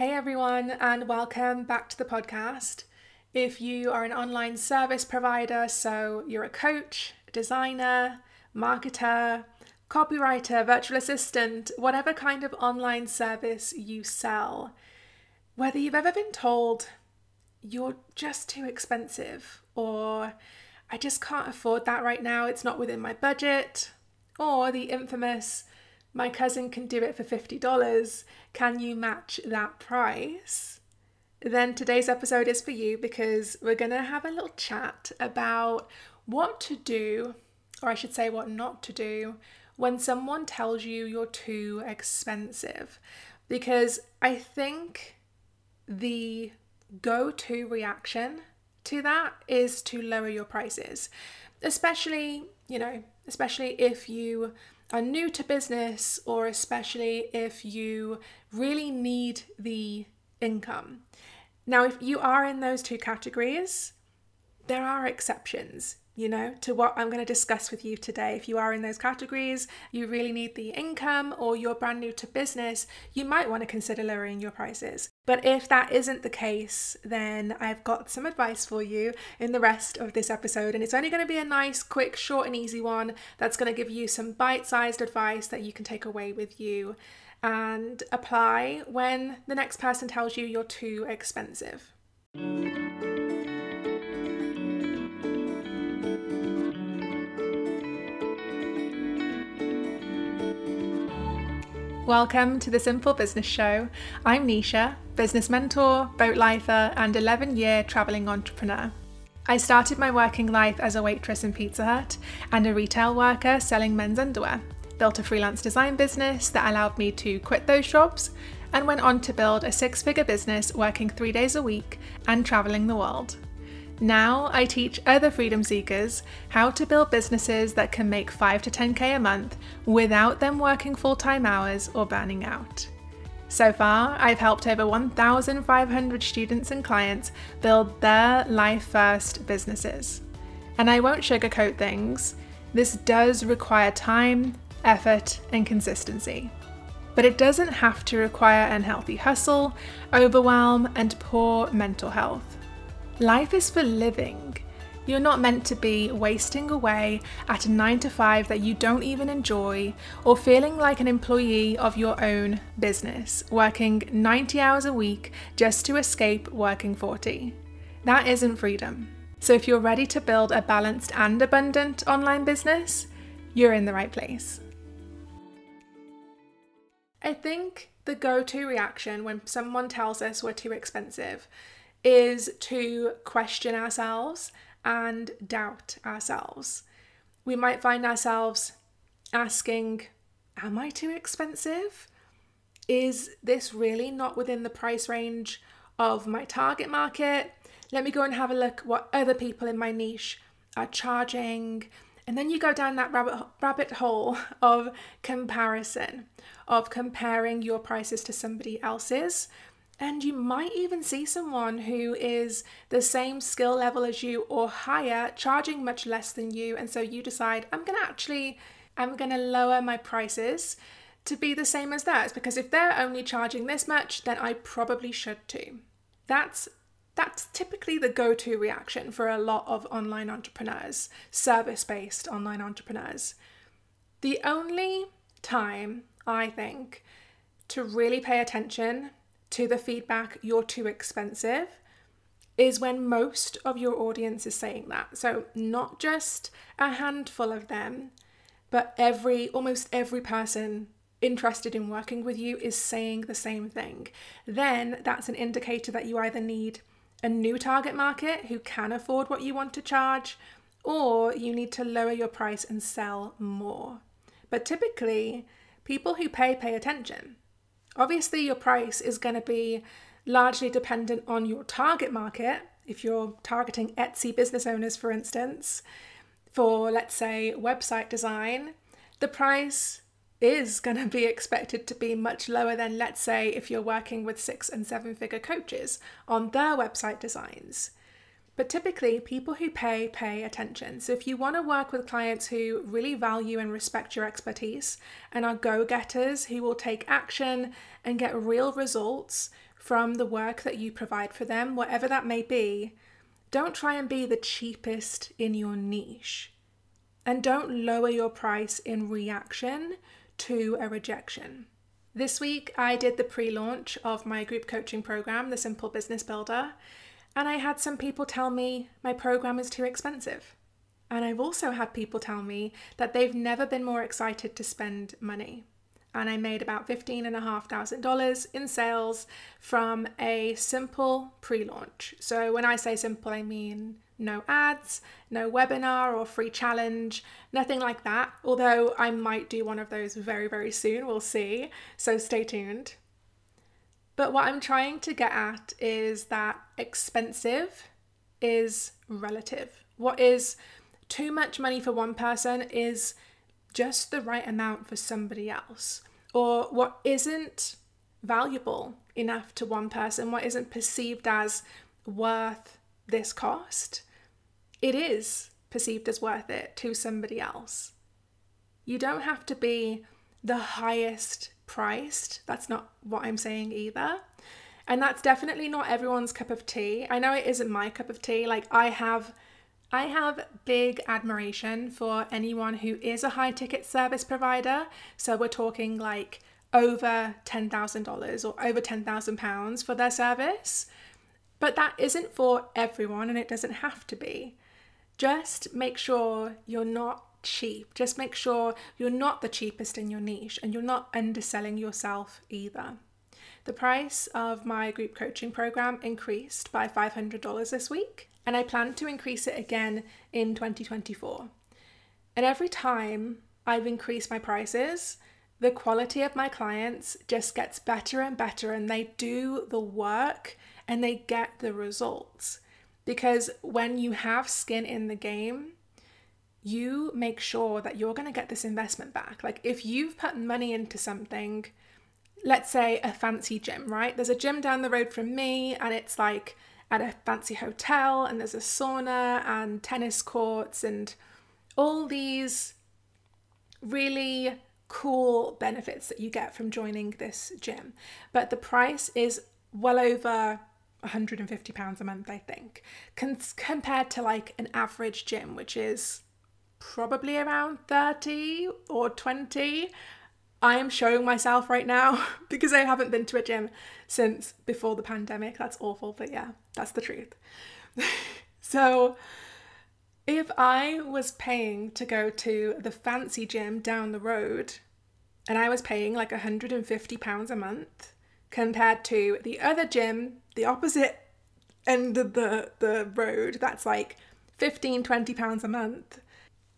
Hey everyone, and welcome back to the podcast. If you are an online service provider, so you're a coach, designer, marketer, copywriter, virtual assistant, whatever kind of online service you sell, whether you've ever been told you're just too expensive or I just can't afford that right now, it's not within my budget, or the infamous my cousin can do it for $50. Can you match that price? Then today's episode is for you because we're going to have a little chat about what to do, or I should say, what not to do, when someone tells you you're too expensive. Because I think the go to reaction to that is to lower your prices, especially, you know, especially if you are new to business or especially if you really need the income. Now, if you are in those two categories, there are exceptions you know, to what I'm going to discuss with you today. If you are in those categories, you really need the income, or you're brand new to business, you might want to consider lowering your prices. But if that isn't the case, then I've got some advice for you in the rest of this episode. And it's only going to be a nice, quick, short, and easy one that's going to give you some bite sized advice that you can take away with you and apply when the next person tells you you're too expensive. Welcome to the Simple Business Show. I'm Nesha, business mentor, boat lifer, and 11 year travelling entrepreneur. I started my working life as a waitress in Pizza Hut and a retail worker selling men's underwear, built a freelance design business that allowed me to quit those jobs, and went on to build a six figure business working three days a week and travelling the world. Now I teach other freedom seekers how to build businesses that can make 5 to 10k a month without them working full time hours or burning out. So far, I've helped over 1,500 students and clients build their life first businesses. And I won't sugarcoat things, this does require time, effort, and consistency. But it doesn't have to require unhealthy hustle, overwhelm, and poor mental health. Life is for living. You're not meant to be wasting away at a 9 to 5 that you don't even enjoy or feeling like an employee of your own business, working 90 hours a week just to escape working 40. That isn't freedom. So if you're ready to build a balanced and abundant online business, you're in the right place. I think the go to reaction when someone tells us we're too expensive is to question ourselves and doubt ourselves. We might find ourselves asking, Am I too expensive? Is this really not within the price range of my target market? Let me go and have a look what other people in my niche are charging. And then you go down that rabbit, rabbit hole of comparison, of comparing your prices to somebody else's, and you might even see someone who is the same skill level as you or higher, charging much less than you. And so you decide, I'm going to actually, I'm going to lower my prices to be the same as theirs because if they're only charging this much, then I probably should too. That's that's typically the go-to reaction for a lot of online entrepreneurs, service-based online entrepreneurs. The only time I think to really pay attention to the feedback, you're too expensive, is when most of your audience is saying that. So, not just a handful of them, but every, almost every person interested in working with you is saying the same thing. Then that's an indicator that you either need a new target market who can afford what you want to charge, or you need to lower your price and sell more. But typically, people who pay pay attention. Obviously, your price is going to be largely dependent on your target market. If you're targeting Etsy business owners, for instance, for let's say website design, the price is going to be expected to be much lower than, let's say, if you're working with six and seven figure coaches on their website designs. But typically, people who pay pay attention. So, if you want to work with clients who really value and respect your expertise and are go getters who will take action and get real results from the work that you provide for them, whatever that may be, don't try and be the cheapest in your niche. And don't lower your price in reaction to a rejection. This week, I did the pre launch of my group coaching program, The Simple Business Builder, and I had some people tell me my program is too expensive. And I've also had people tell me that they've never been more excited to spend money and I made about $15,500 in sales from a simple pre launch. So, when I say simple, I mean no ads, no webinar or free challenge, nothing like that. Although I might do one of those very, very soon, we'll see. So, stay tuned. But what I'm trying to get at is that expensive is relative. What is too much money for one person is just the right amount for somebody else, or what isn't valuable enough to one person, what isn't perceived as worth this cost, it is perceived as worth it to somebody else. You don't have to be the highest priced. That's not what I'm saying either. And that's definitely not everyone's cup of tea. I know it isn't my cup of tea. Like, I have I have big admiration for anyone who is a high ticket service provider. So we're talking like over $10,000 or over £10,000 for their service. But that isn't for everyone and it doesn't have to be. Just make sure you're not cheap. Just make sure you're not the cheapest in your niche and you're not underselling yourself either. The price of my group coaching program increased by $500 this week and I plan to increase it again in 2024. And every time I've increased my prices, the quality of my clients just gets better and better, and they do the work and they get the results. Because when you have skin in the game, you make sure that you're going to get this investment back. Like if you've put money into something, let's say a fancy gym, right? There's a gym down the road from me, and it's like at a fancy hotel, and there's a sauna and tennis courts and all these really cool benefits that you get from joining this gym. But the price is well over 150 pounds a month, I think, con- compared to like an average gym, which is probably around 30 or 20. I am showing myself right now because I haven't been to a gym since before the pandemic. That's awful, but yeah, that's the truth. so, if I was paying to go to the fancy gym down the road and I was paying like 150 pounds a month compared to the other gym, the opposite end of the, the road, that's like 15, 20 pounds a month.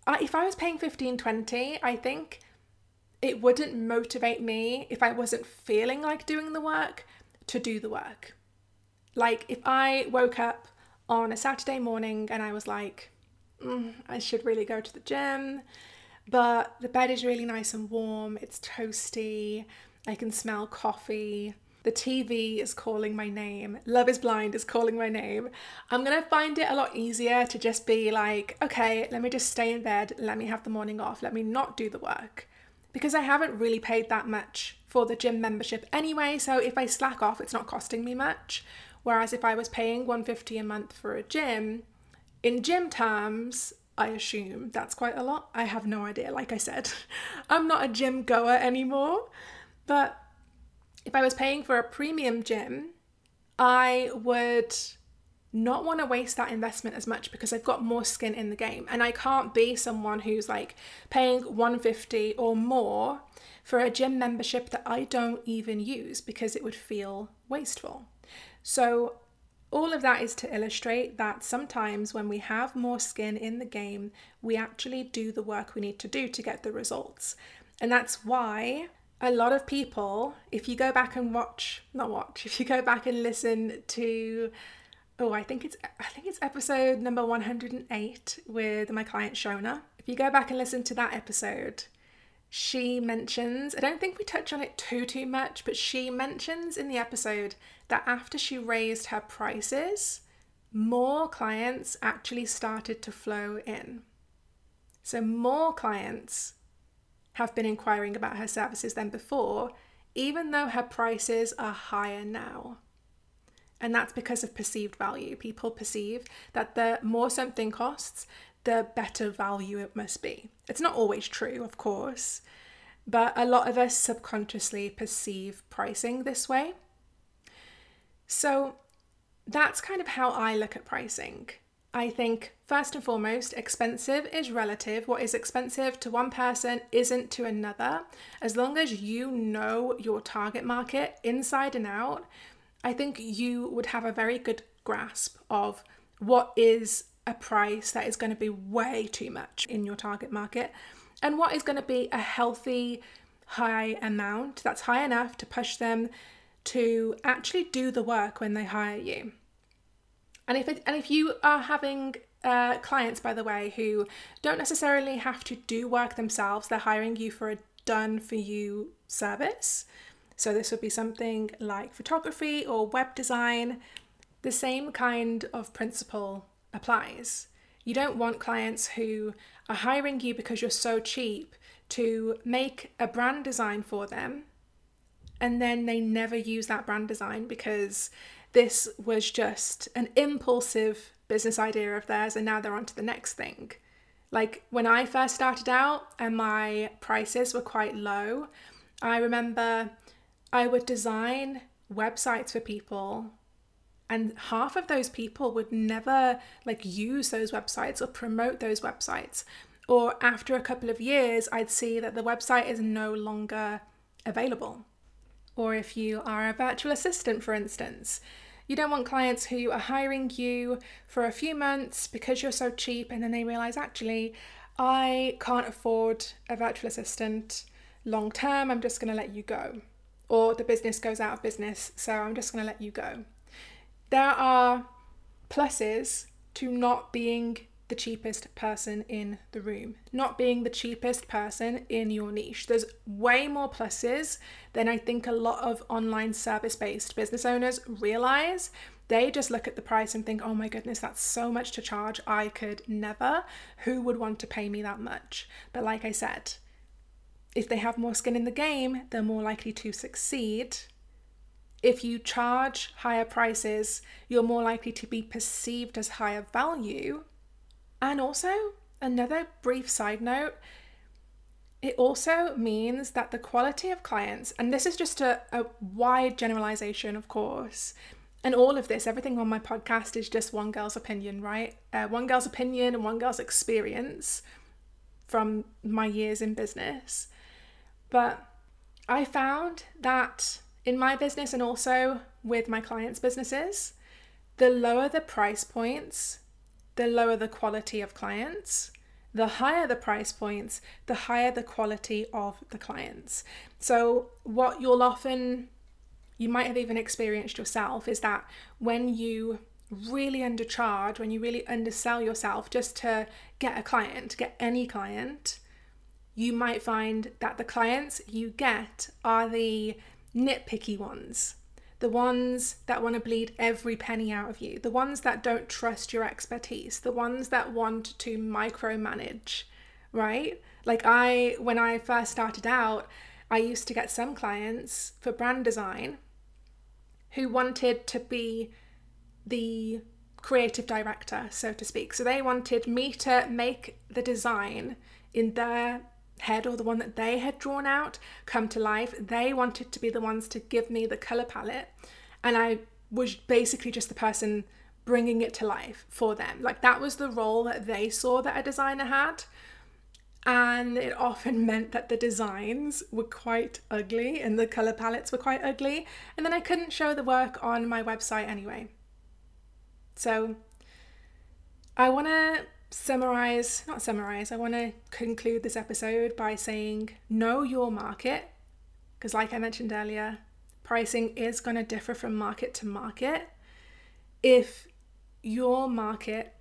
If I was paying 15, 20, I think it wouldn't motivate me if I wasn't feeling like doing the work to do the work. Like if I woke up on a Saturday morning and I was like, mm, I should really go to the gym, but the bed is really nice and warm, it's toasty, I can smell coffee. The TV is calling my name. Love is Blind is calling my name. I'm going to find it a lot easier to just be like, okay, let me just stay in bed. Let me have the morning off. Let me not do the work because I haven't really paid that much for the gym membership anyway. So if I slack off, it's not costing me much. Whereas if I was paying 150 a month for a gym, in gym terms, I assume that's quite a lot. I have no idea. Like I said, I'm not a gym goer anymore. But if I was paying for a premium gym, I would not want to waste that investment as much because I've got more skin in the game and I can't be someone who's like paying 150 or more for a gym membership that I don't even use because it would feel wasteful. So all of that is to illustrate that sometimes when we have more skin in the game, we actually do the work we need to do to get the results. And that's why a lot of people, if you go back and watch, not watch, if you go back and listen to oh, I think it's I think it's episode number 108 with my client Shona. If you go back and listen to that episode, she mentions, I don't think we touch on it too too much, but she mentions in the episode that after she raised her prices, more clients actually started to flow in. So more clients have been inquiring about her services than before, even though her prices are higher now. And that's because of perceived value. People perceive that the more something costs, the better value it must be. It's not always true, of course, but a lot of us subconsciously perceive pricing this way. So that's kind of how I look at pricing. I think, first and foremost, expensive is relative. What is expensive to one person isn't to another. As long as you know your target market inside and out, I think you would have a very good grasp of what is a price that is going to be way too much in your target market and what is going to be a healthy, high amount that's high enough to push them to actually do the work when they hire you. And if it, and if you are having uh, clients, by the way, who don't necessarily have to do work themselves, they're hiring you for a done for you service. So this would be something like photography or web design. The same kind of principle applies. You don't want clients who are hiring you because you're so cheap to make a brand design for them and then they never use that brand design because this was just an impulsive business idea of theirs and now they're on to the next thing. Like when I first started out and my prices were quite low, I remember I would design websites for people and half of those people would never like use those websites or promote those websites or after a couple of years i'd see that the website is no longer available or if you are a virtual assistant for instance. You don't want clients who are hiring you for a few months because you're so cheap and then they realize actually i can't afford a virtual assistant long term. I'm just going to let you go. Or the business goes out of business so i'm just going to let you go. There are pluses to not being the cheapest person in the room, not being the cheapest person in your niche. There's way more pluses than I think a lot of online service based business owners realize. They just look at the price and think, oh my goodness, that's so much to charge. I could never. Who would want to pay me that much? But like I said, if they have more skin in the game, they're more likely to succeed if you charge higher prices, you're more likely to be perceived as higher value. And also, another brief side note it also means that the quality of clients, and this is just a, a wide generalization, of course, and all of this, everything on my podcast is just one girl's opinion, right? Uh, one girl's opinion and one girl's experience from my years in business. But I found that in my business and also with my clients' businesses, the lower the price points, the lower the quality of clients. The higher the price points, the higher the quality of the clients. So, what you'll often, you might have even experienced yourself, is that when you really undercharge, when you really undersell yourself just to get a client, get any client, you might find that the clients you get are the nitpicky ones, the ones that want to bleed every penny out of you, the ones that don't trust your expertise, the ones that want to micromanage, right? Like I, when I first started out, I used to get some clients for brand design who wanted to be the creative director, so to speak. So they wanted me to make the design in their head or the one that they had drawn out come to life. They wanted to be the ones to give me the color palette, and I was basically just the person bringing it to life for them. Like that was the role that they saw that a designer had. And it often meant that the designs were quite ugly and the color palettes were quite ugly. And then I couldn't show the work on my website anyway. So I want to summarize, not summarize, I want to conclude this episode by saying know your market. Because, like I mentioned earlier, pricing is going to differ from market to market. If your market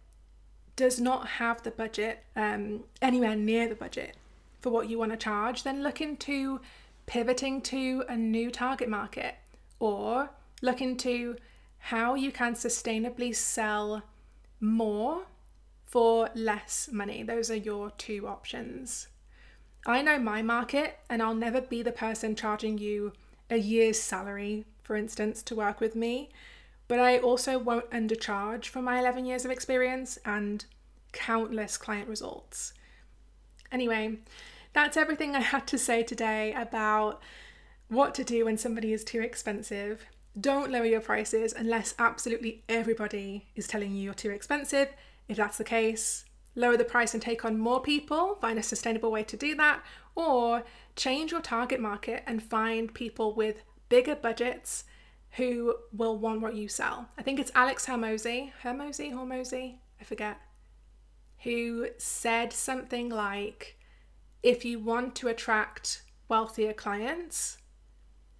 does not have the budget um, anywhere near the budget for what you want to charge, then look into pivoting to a new target market or look into how you can sustainably sell more for less money. Those are your two options. I know my market, and I'll never be the person charging you a year's salary, for instance, to work with me. but I also won't undercharge for my 11 years of experience and countless client results. Anyway, that's everything I had to say today about what to do when somebody is too expensive. Don't lower your prices unless absolutely everybody is telling you you're too expensive. If that's the case, lower the price and take on more people, find a sustainable way to do that, or change your target market and find people with bigger budgets who will want what you sell. I think it's Alex Hormozi, Hermosi, Hormozi, I forget, who said something like if you want to attract wealthier clients,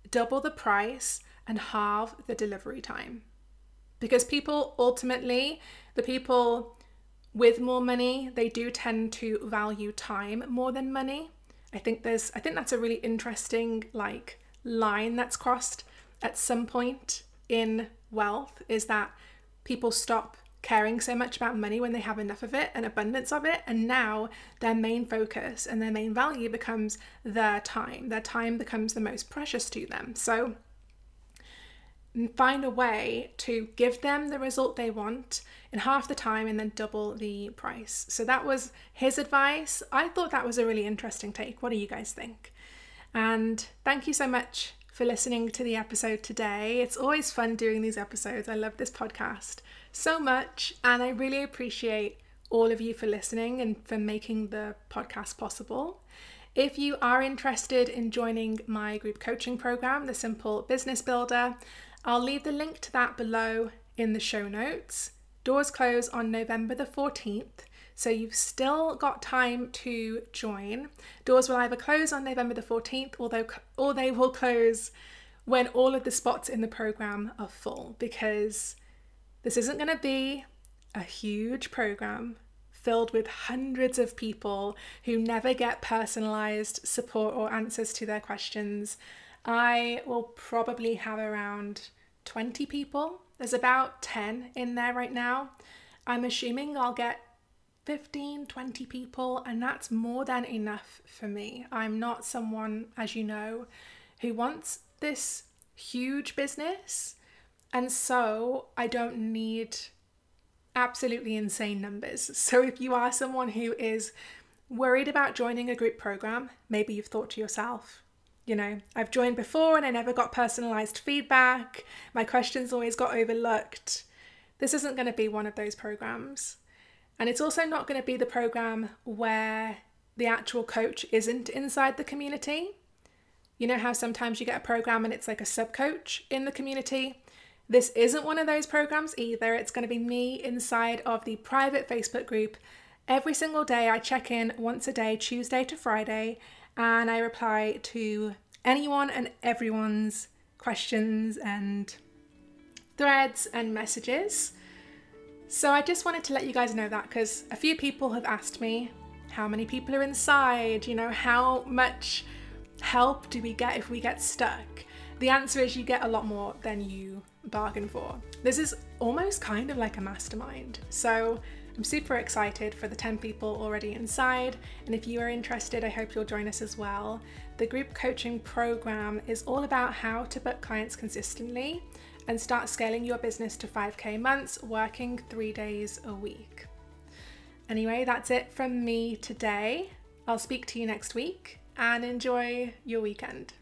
double the price and halve the delivery time. Because people ultimately, the people with more money, they do tend to value time more than money. I think there's I think that's a really interesting like line that's crossed at some point in wealth is that people stop caring so much about money when they have enough of it and abundance of it and now their main focus and their main value becomes their time their time becomes the most precious to them so find a way to give them the result they want in half the time and then double the price. So that was his advice. I thought that was a really interesting take. What do you guys think? And thank you so much for listening to the episode today. It's always fun doing these episodes. I love this podcast so much, and I really appreciate all of you for listening and for making the podcast possible. If you are interested in joining my group coaching program, The Simple Business Builder, I'll leave the link to that below in the show notes. Doors close on November the 14th, so you've still got time to join. Doors will either close on November the 14th or, or they will close when all of the spots in the program are full because this isn't going to be a huge program filled with hundreds of people who never get personalized support or answers to their questions. I will probably have around 20 people. There's about 10 in there right now. I'm assuming I'll get 15, 20 people, and that's more than enough for me. I'm not someone, as you know, who wants this huge business, and so I don't need absolutely insane numbers. So if you are someone who is worried about joining a group program, maybe you've thought to yourself, you know, I've joined before and I never got personalized feedback. My questions always got overlooked. This isn't going to be one of those programs. And it's also not going to be the program where the actual coach isn't inside the community. You know how sometimes you get a program and it's like a sub coach in the community? This isn't one of those programs either. It's going to be me inside of the private Facebook group. Every single day, I check in once a day, Tuesday to Friday, and I reply to anyone and everyone's questions and threads and messages. So I just wanted to let you guys know that because a few people have asked me how many people are inside, you know, how much help do we get if we get stuck? The answer is you get a lot more than you bargain for. This is almost kind of like a mastermind. So I'm super excited for the 10 people already inside, and if you are interested, I hope you'll join us as well. The group coaching program is all about how to book clients consistently and start scaling your business to 5k months working three days a week. Anyway, that's it from me today. I'll speak to you next week and enjoy your weekend.